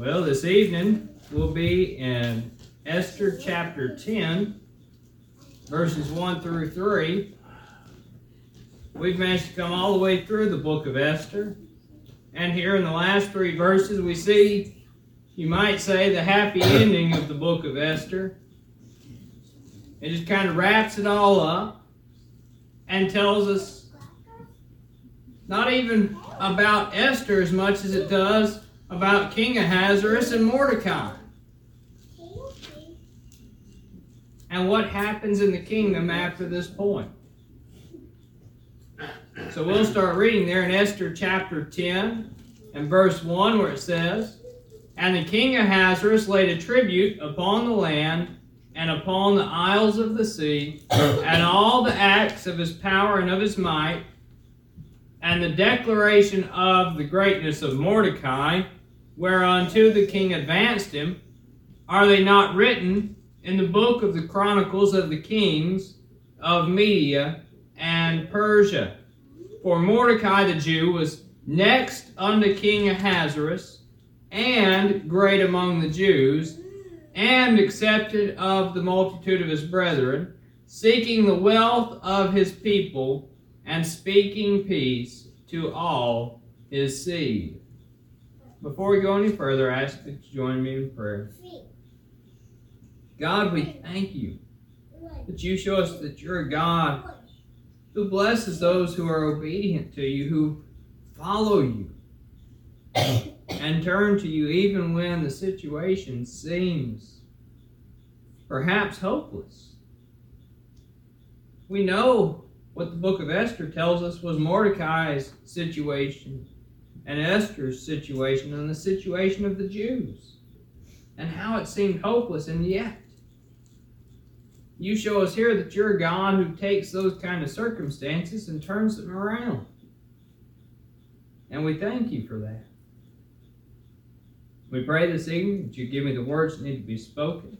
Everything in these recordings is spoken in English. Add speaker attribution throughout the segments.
Speaker 1: Well, this evening we'll be in Esther chapter 10, verses 1 through 3. We've managed to come all the way through the book of Esther. And here in the last three verses, we see, you might say, the happy ending of the book of Esther. It just kind of wraps it all up and tells us not even about Esther as much as it does about King Ahasuerus and Mordecai. And what happens in the kingdom after this point. So we'll start reading there in Esther chapter 10 and verse 1 where it says, And the king Ahasuerus laid a tribute upon the land and upon the isles of the sea, and all the acts of his power and of his might, and the declaration of the greatness of Mordecai, whereunto the king advanced him, are they not written in the book of the Chronicles of the Kings of Media and Persia? For Mordecai the Jew was next unto King Ahasuerus, and great among the Jews, and accepted of the multitude of his brethren, seeking the wealth of his people, and speaking peace to all his seed. Before we go any further, I ask that you join me in prayer. God, we thank you that you show us that you're a God who blesses those who are obedient to you, who follow you, and turn to you even when the situation seems perhaps hopeless. We know what the book of Esther tells us was Mordecai's situation and Esther's situation and the situation of the Jews and how it seemed hopeless and yet you show us here that you're God who takes those kind of circumstances and turns them around. And we thank you for that. We pray this evening that you give me the words that need to be spoken.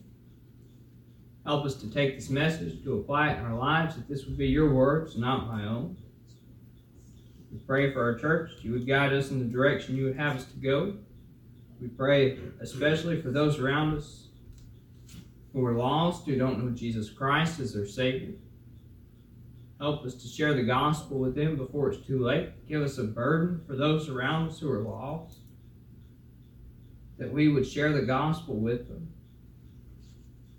Speaker 1: Help us to take this message, to apply it in our lives, that this would be your words, not my own. We pray for our church, you would guide us in the direction you would have us to go. We pray especially for those around us who are lost, who don't know Jesus Christ as their Savior. Help us to share the gospel with them before it's too late. Give us a burden for those around us who are lost, that we would share the gospel with them.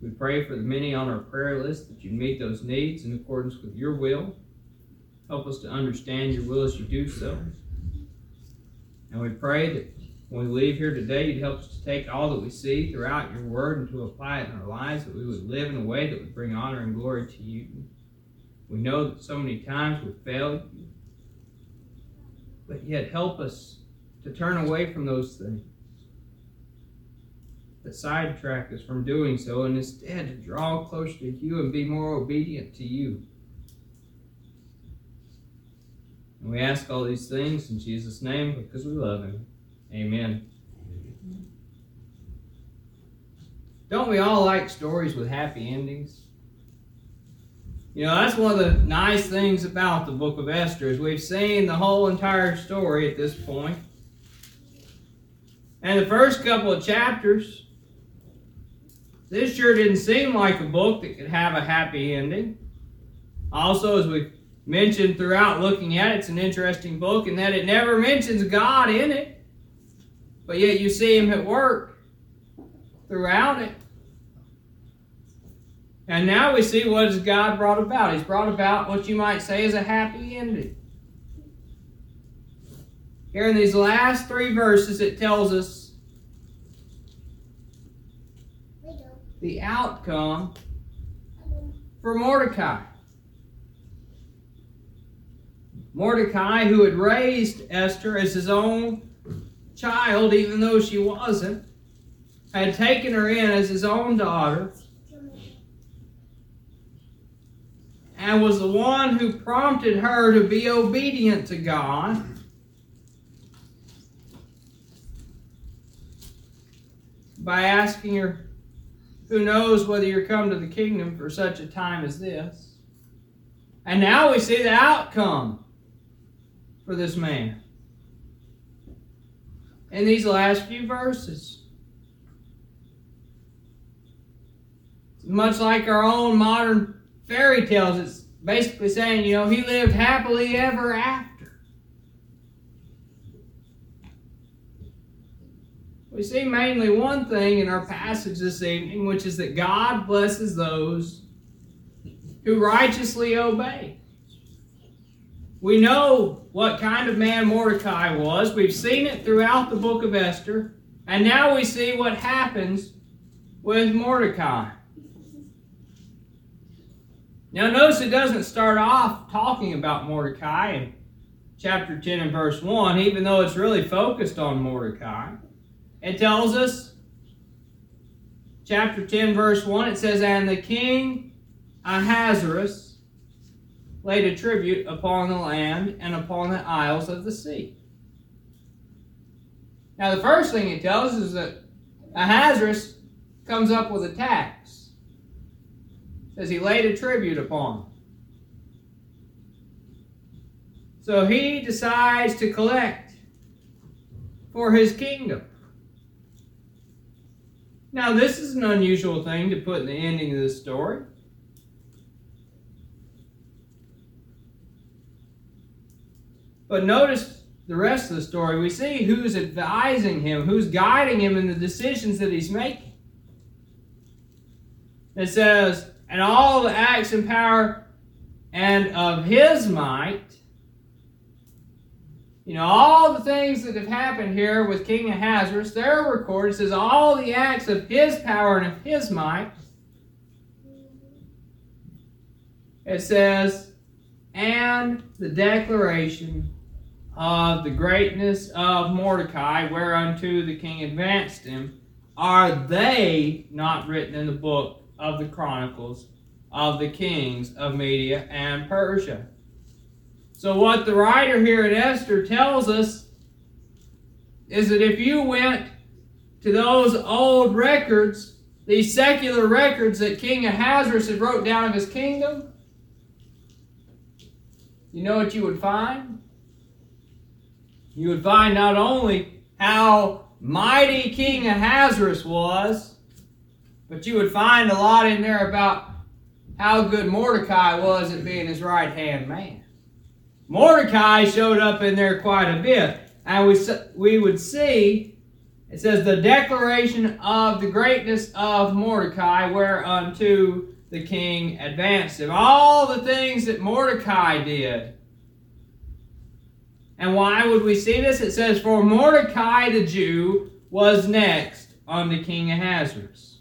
Speaker 1: We pray for the many on our prayer list that you meet those needs in accordance with your will. Help us to understand your will as you do so. And we pray that when we leave here today, you'd help us to take all that we see throughout your word and to apply it in our lives, that we would live in a way that would bring honor and glory to you. We know that so many times we've failed you, but yet help us to turn away from those things that sidetrack us from doing so and instead to draw closer to you and be more obedient to you. We ask all these things in Jesus' name because we love him. Amen. Don't we all like stories with happy endings? You know, that's one of the nice things about the book of Esther is we've seen the whole entire story at this point. And the first couple of chapters, this sure didn't seem like a book that could have a happy ending. Also, as we've mentioned throughout looking at it, it's an interesting book in that it never mentions God in it. But yet you see him at work throughout it. And now we see what has God brought about. He's brought about what you might say is a happy ending. Here in these last three verses, it tells us the outcome for Mordecai. Mordecai, who had raised Esther as his own child, even though she wasn't, had taken her in as his own daughter, and was the one who prompted her to be obedient to God. By asking her, Who knows whether you're come to the kingdom for such a time as this? And now we see the outcome for this man. In these last few verses, much like our own modern fairy tales, it's basically saying, you know, he lived happily ever after. We see mainly one thing in our passage this evening, which is that God blesses those who righteously obey. We know what kind of man Mordecai was. We've seen it throughout the book of Esther. And now we see what happens with Mordecai. Now, notice it doesn't start off talking about Mordecai in chapter 10 and verse 1, even though it's really focused on Mordecai. It tells us, chapter 10, verse 1, it says, And the king Ahasuerus laid a tribute upon the land and upon the isles of the sea. Now, the first thing it tells is that Ahasuerus comes up with a tax says he laid a tribute upon. So he decides to collect for his kingdom. Now, this is an unusual thing to put in the ending of the story. But notice the rest of the story. We see who's advising him, who's guiding him in the decisions that he's making. It says, and all the acts and power and of his might. You know, all the things that have happened here with King Ahasuerus, they're recorded. It says all the acts of his power and of his might. It says, and the declaration of the greatness of Mordecai, whereunto the king advanced him, are they not written in the book of the Chronicles of the kings of Media and Persia. So, what the writer here in Esther tells us is that if you went to those old records, these secular records that King Ahasuerus had wrote down of his kingdom, you know what you would find? You would find not only how mighty King Ahasuerus was, but you would find a lot in there about how good Mordecai was at being his right hand man. Mordecai showed up in there quite a bit. And we, we would see, it says, the declaration of the greatness of Mordecai, whereunto the king advanced him. All the things that Mordecai did. And why would we see this? It says, For Mordecai the Jew was next unto King of Ahasuerus.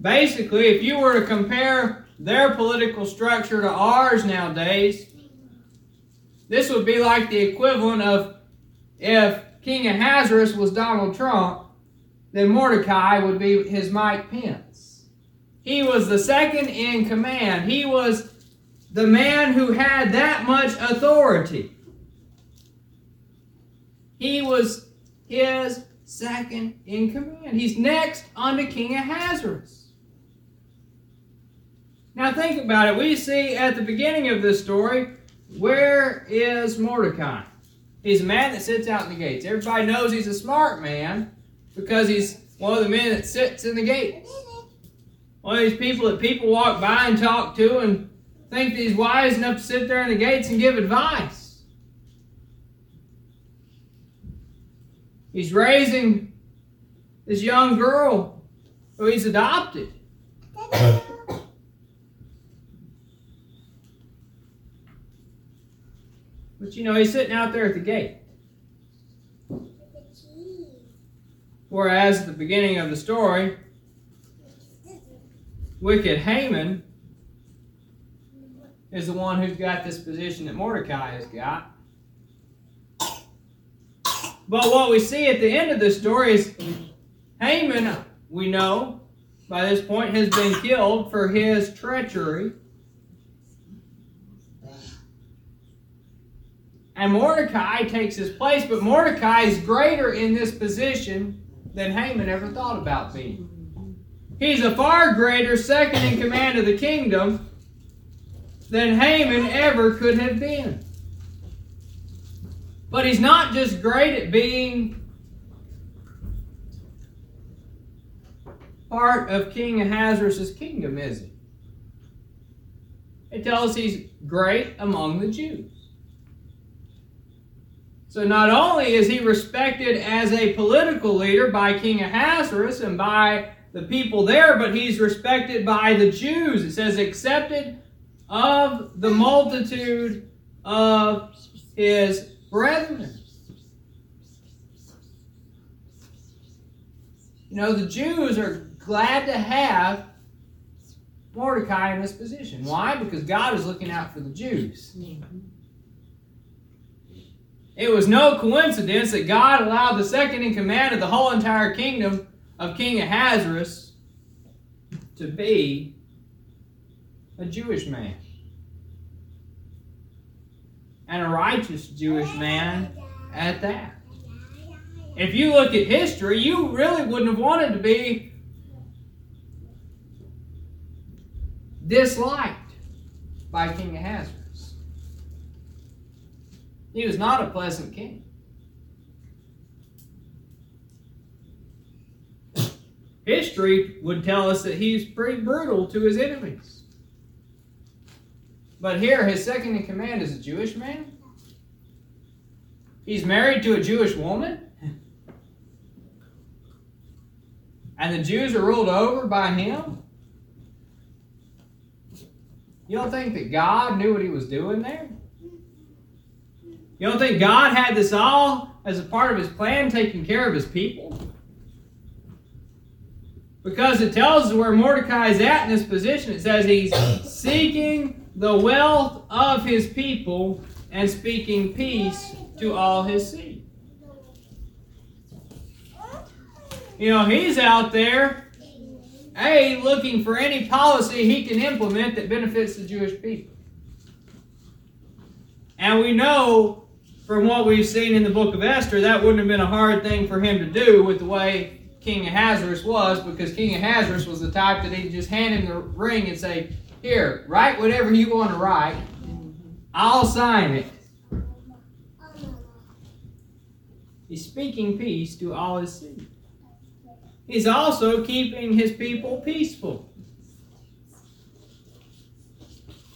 Speaker 1: Basically, if you were to compare their political structure to ours nowadays, this would be like the equivalent of if King Ahasuerus was Donald Trump, then Mordecai would be his Mike Pence. He was the second in command. He was the man who had that much authority. He was his second in command. He's next unto King Ahasuerus. Now think about it. We see at the beginning of this story, where is Mordecai? He's a man that sits out in the gates. Everybody knows he's a smart man because he's one of the men that sits in the gates. One of these people that people walk by and talk to and think that he's wise enough to sit there in the gates and give advice. He's raising this young girl who he's adopted. But you know, he's sitting out there at the gate. Whereas at the beginning of the story, wicked Haman is the one who's got this position that Mordecai has got. But what we see at the end of the story is Haman, we know by this point, has been killed for his treachery And Mordecai takes his place, but Mordecai is greater in this position than Haman ever thought about being. He's a far greater second in command of the kingdom than Haman ever could have been. But he's not just great at being part of King Ahasuerus' kingdom is he? It tells us he's great among the Jews. So not only is he respected as a political leader by King Ahasuerus and by the people there, but he's respected by the Jews. It says, accepted of the multitude of his brethren. You know, the Jews are glad to have Mordecai in this position. Why? Because God is looking out for the Jews. It was no coincidence that God allowed the second in command of the whole entire kingdom of King Ahasuerus to be a Jewish man. And a righteous Jewish man at that. If you look at history, you really wouldn't have wanted to be disliked by King Ahasuerus. He was not a pleasant king. History would tell us that he's pretty brutal to his enemies. But here, his second in command is a Jewish man. He's married to a Jewish woman. And the Jews are ruled over by him. You don't think that God knew what he was doing there? You don't think God had this all as a part of his plan, taking care of his people? Because it tells us where Mordecai is at in this position. It says he's seeking the wealth of his people and speaking peace to all his seed. You know, he's out there, A, looking for any policy he can implement that benefits the Jewish people. And we know from what we've seen in the book of Esther, that wouldn't have been a hard thing for him to do with the way King Ahasuerus was because King Ahasuerus was the type that he'd just hand him the ring and say, Here, write whatever you want to write. I'll sign it. He's speaking peace to all his seed. He's also keeping his people peaceful.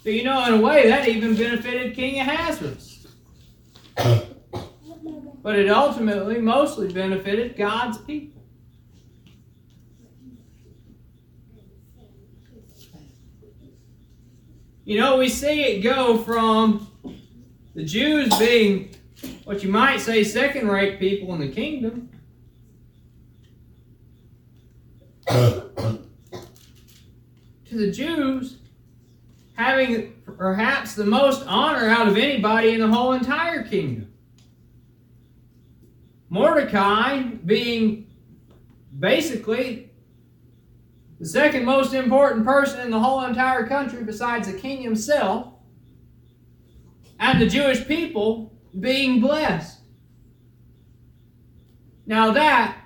Speaker 1: So, you know, in a way, that even benefited King Ahasuerus. But it ultimately mostly benefited God's people. You know, we see it go from the Jews being what you might say second rate people in the kingdom. to the Jews having perhaps the most honor out of anybody in the whole entire kingdom. Mordecai being basically the second most important person in the whole entire country besides the king himself, and the Jewish people being blessed. Now, that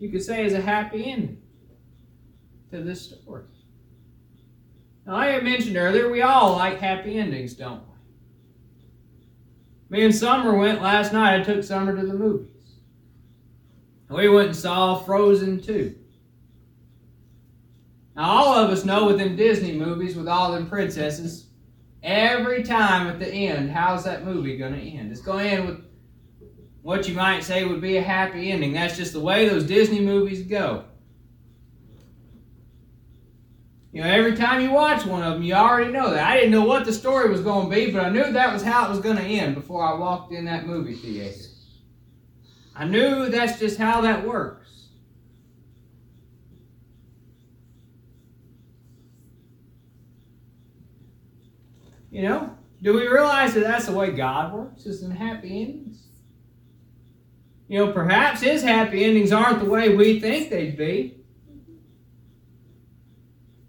Speaker 1: you could say is a happy ending to this story. Now, I had mentioned earlier, we all like happy endings, don't we? Me and Summer went last night. I took Summer to the movies. We went and saw Frozen 2. Now, all of us know within Disney movies, with all them princesses, every time at the end, how's that movie going to end? It's going to end with what you might say would be a happy ending. That's just the way those Disney movies go. You know, every time you watch one of them, you already know that. I didn't know what the story was going to be, but I knew that was how it was going to end before I walked in that movie theater. I knew that's just how that works. You know? Do we realize that that's the way God works? Is in happy endings? You know, perhaps His happy endings aren't the way we think they'd be.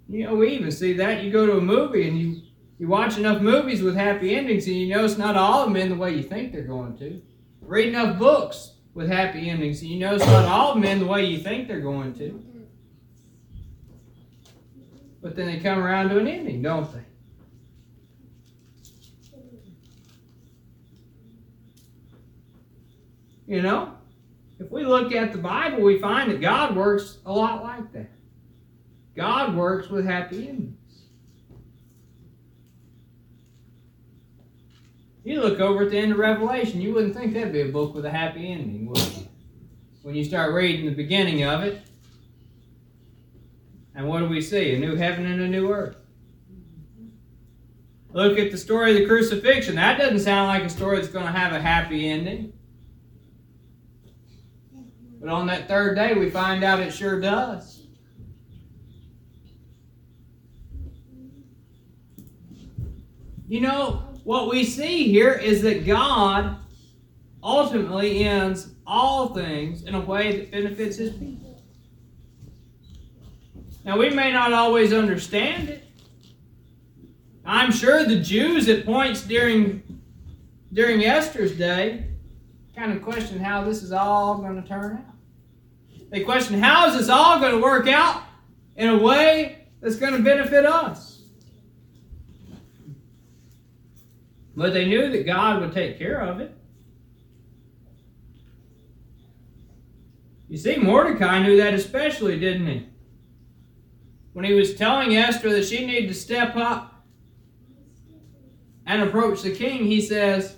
Speaker 1: You know, we even see that. You go to a movie and you, you watch enough movies with happy endings and you notice not all of them end the way you think they're going to. Read enough books with happy endings and you notice not all of them end the way you think they're going to. But then they come around to an ending, don't they? You know? if we look at the Bible, we find that God works a lot like that. God works with happy endings. You look over at the end of Revelation, you wouldn't think that'd be a book with a happy ending, would you? When you start reading the beginning of it, and what do we see? A new heaven and a new earth. Look at the story of the crucifixion. That doesn't sound like a story that's going to have a happy ending. But on that third day, we find out it sure does. You know, what we see here is that God ultimately ends all things in a way that benefits his people. Now, we may not always understand it. I'm sure the Jews at points during, during Esther's day kind of question how this is all going to turn out. They question how is this all going to work out in a way that's going to benefit us. But they knew that God would take care of it. You see, Mordecai knew that especially, didn't he? When he was telling Esther that she needed to step up and approach the king, he says,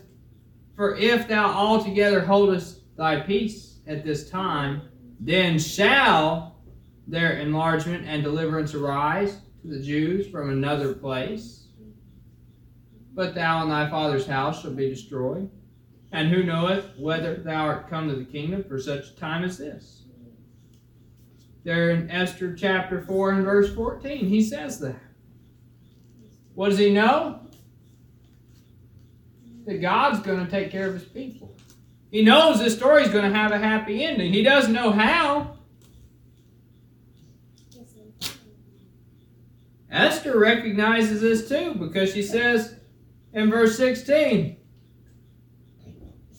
Speaker 1: For if thou altogether holdest thy peace at this time, then shall their enlargement and deliverance arise to the Jews from another place but thou and thy father's house shall be destroyed. And who knoweth whether thou art come to the kingdom for such a time as this? There in Esther chapter 4 and verse 14, he says that. What does he know? That God's going to take care of his people. He knows this story is going to have a happy ending. He doesn't know how. Esther recognizes this too because she says, in verse 16.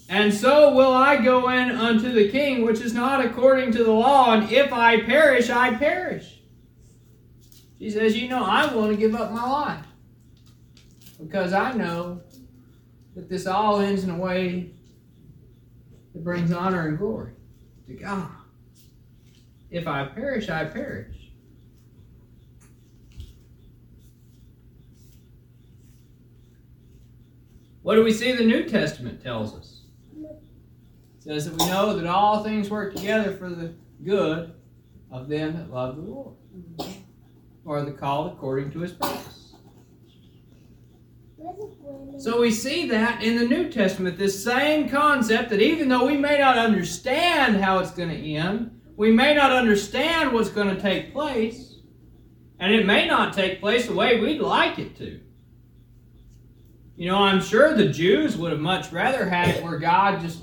Speaker 1: And so will I go in unto the king, which is not according to the law, and if I perish, I perish. She says, You know, I want to give up my life because I know that this all ends in a way that brings honor and glory to God. If I perish, I perish. What do we see the New Testament tells us? It says that we know that all things work together for the good of them that love the Lord, or the called according to his purpose. So we see that in the New Testament, this same concept that even though we may not understand how it's going to end, we may not understand what's going to take place, and it may not take place the way we'd like it to. You know, I'm sure the Jews would have much rather had it where God just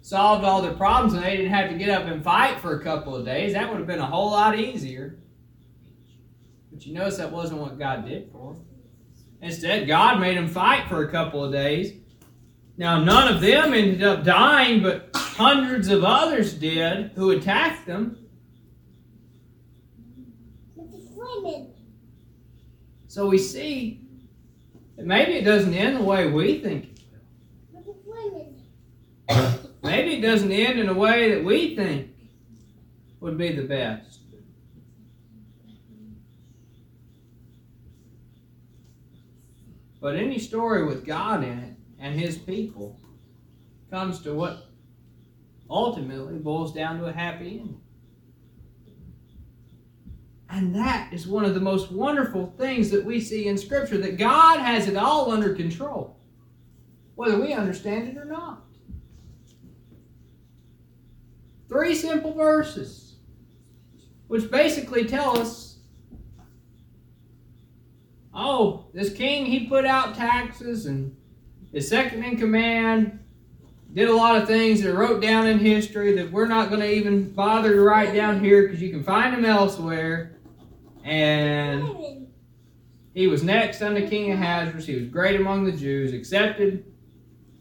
Speaker 1: solved all their problems and they didn't have to get up and fight for a couple of days. That would have been a whole lot easier. But you notice that wasn't what God did for them. Instead, God made them fight for a couple of days. Now, none of them ended up dying, but hundreds of others did who attacked them. So we see that Maybe it doesn't end the way we think it will. Maybe it doesn't end in a way that we think would be the best. But any story with God in it and His people comes to what ultimately boils down to a happy ending. And that is one of the most wonderful things that we see in Scripture that God has it all under control, whether we understand it or not. Three simple verses, which basically tell us oh, this king, he put out taxes, and his second in command did a lot of things that wrote down in history that we're not going to even bother to write down here because you can find them elsewhere. And he was next unto King Ahasuerus. He was great among the Jews, accepted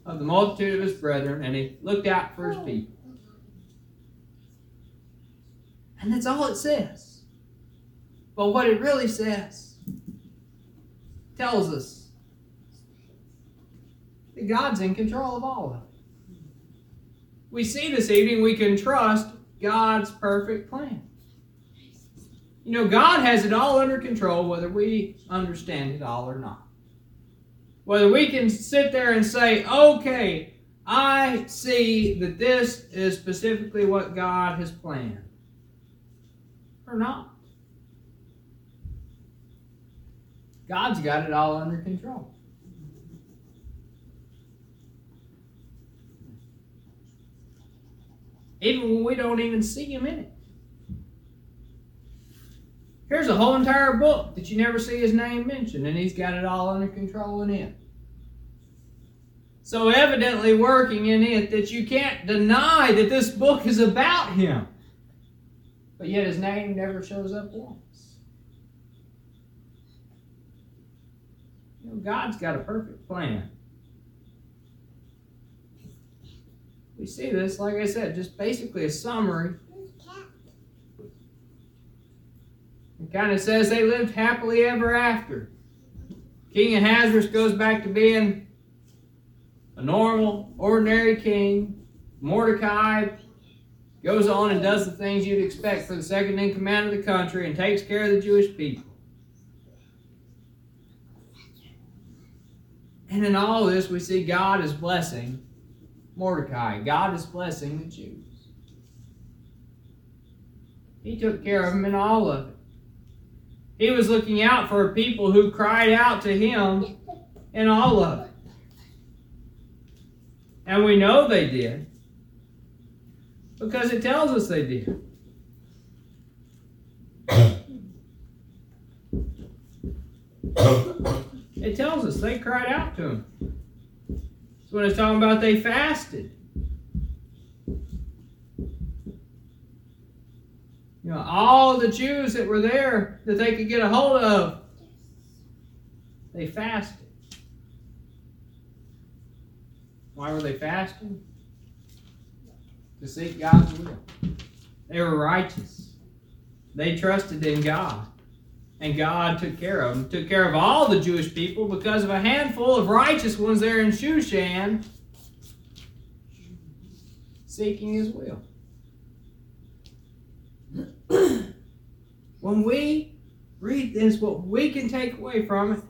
Speaker 1: of the multitude of his brethren, and he looked out for his people. And that's all it says. But what it really says tells us that God's in control of all of it. we see this evening we can trust God's perfect plan. You know, God has it all under control, whether we understand it all or not. Whether we can sit there and say, okay, I see that this is specifically what God has planned, or not. God's got it all under control. Even when we don't even see Him in it. Here's a whole entire book that you never see his name mentioned, and he's got it all under control in it. So evidently working in it that you can't deny that this book is about him. But yet his name never shows up once. Know, God's got a perfect plan. We see this, like I said, just basically a summary It kind of says they lived happily ever after. King Ahasuerus goes back to being a normal, ordinary king. Mordecai goes on and does the things you'd expect for the second in command of the country and takes care of the Jewish people. And in all this, we see God is blessing Mordecai. God is blessing the Jews. He took care of them in all of it. He was looking out for people who cried out to him in all of it. And we know they did because it tells us they did. Us they cried out to him. That's what it's talking about they fasted. You know, all the Jews that were there that they could get a hold of, they fasted. Why were they fasting? To seek God's will. They were righteous. They trusted in God. And God took care of them, took care of all the Jewish people because of a handful of righteous ones there in Shushan seeking his will. when we read this, what we can take away from it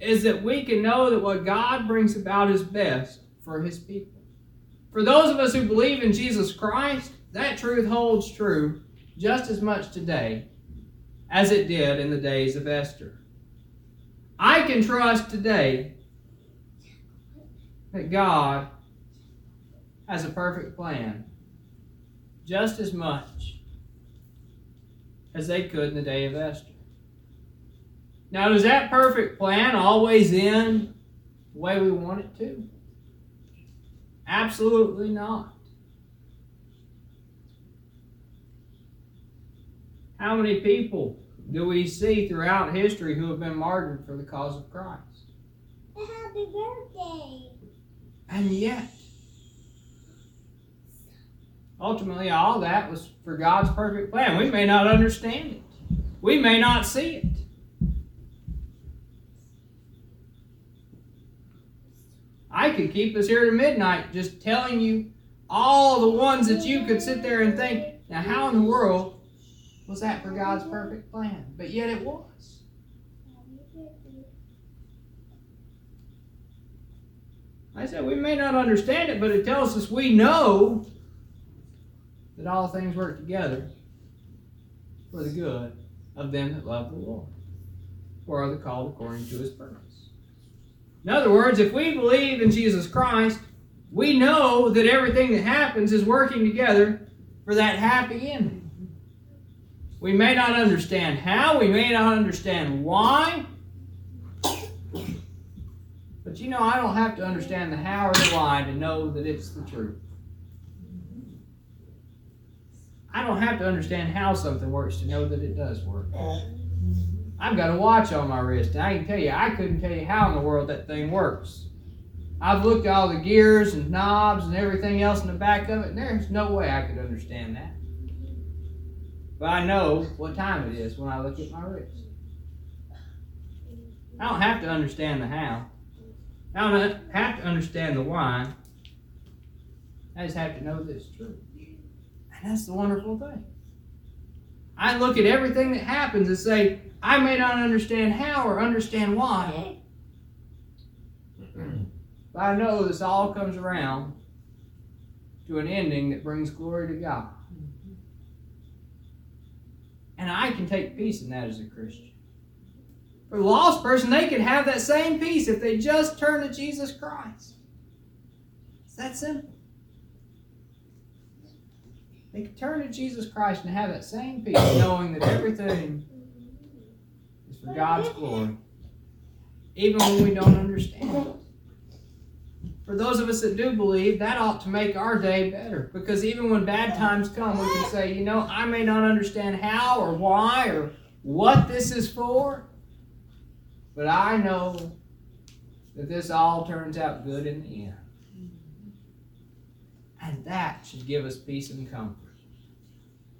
Speaker 1: is that we can know that what God brings about is best for his people. For those of us who believe in Jesus Christ, that truth holds true just as much today as it did in the days of Esther. I can trust today that God has a perfect plan just as much as they could in the day of Esther. Now, does that perfect plan always end the way we want it to? Absolutely not. How many people do we see throughout history who have been martyred for the cause of Christ?
Speaker 2: Happy birthday!
Speaker 1: And yet, ultimately, all that was for God's perfect plan. We may not understand it, we may not see it. I could keep us here to midnight just telling you all the ones that you could sit there and think, now, how in the world was that for God's perfect plan? But yet it was. I said we may not understand it, but it tells us we know that all things work together for the good of them that love the Lord, or are the called according to his purpose. In other words, if we believe in Jesus Christ, we know that everything that happens is working together for that happy ending. We may not understand how, we may not understand why, but you know, I don't have to understand the how or the why to know that it's the truth. I don't have to understand how something works to know that it does work. I've got a watch on my wrist, and I can tell you, I couldn't tell you how in the world that thing works. I've looked at all the gears and knobs and everything else in the back of it, and there's no way I could understand that. But I know what time it is when I look at my wrist. I don't have to understand the how. I don't have to understand the why. I just have to know that it's true. And that's the wonderful thing. I look at everything that happens and say, I may not understand how or understand why, but I know this all comes around to an ending that brings glory to God. And I can take peace in that as a Christian. For the lost person, they could have that same peace if they just turn to Jesus Christ. It's that simple. They could turn to Jesus Christ and have that same peace, knowing that everything is for God's glory, even when we don't understand. For those of us that do believe, that ought to make our day better. Because even when bad times come, we can say, you know, I may not understand how or why or what this is for, but I know that this all turns out good in the end. And that should give us peace and comfort.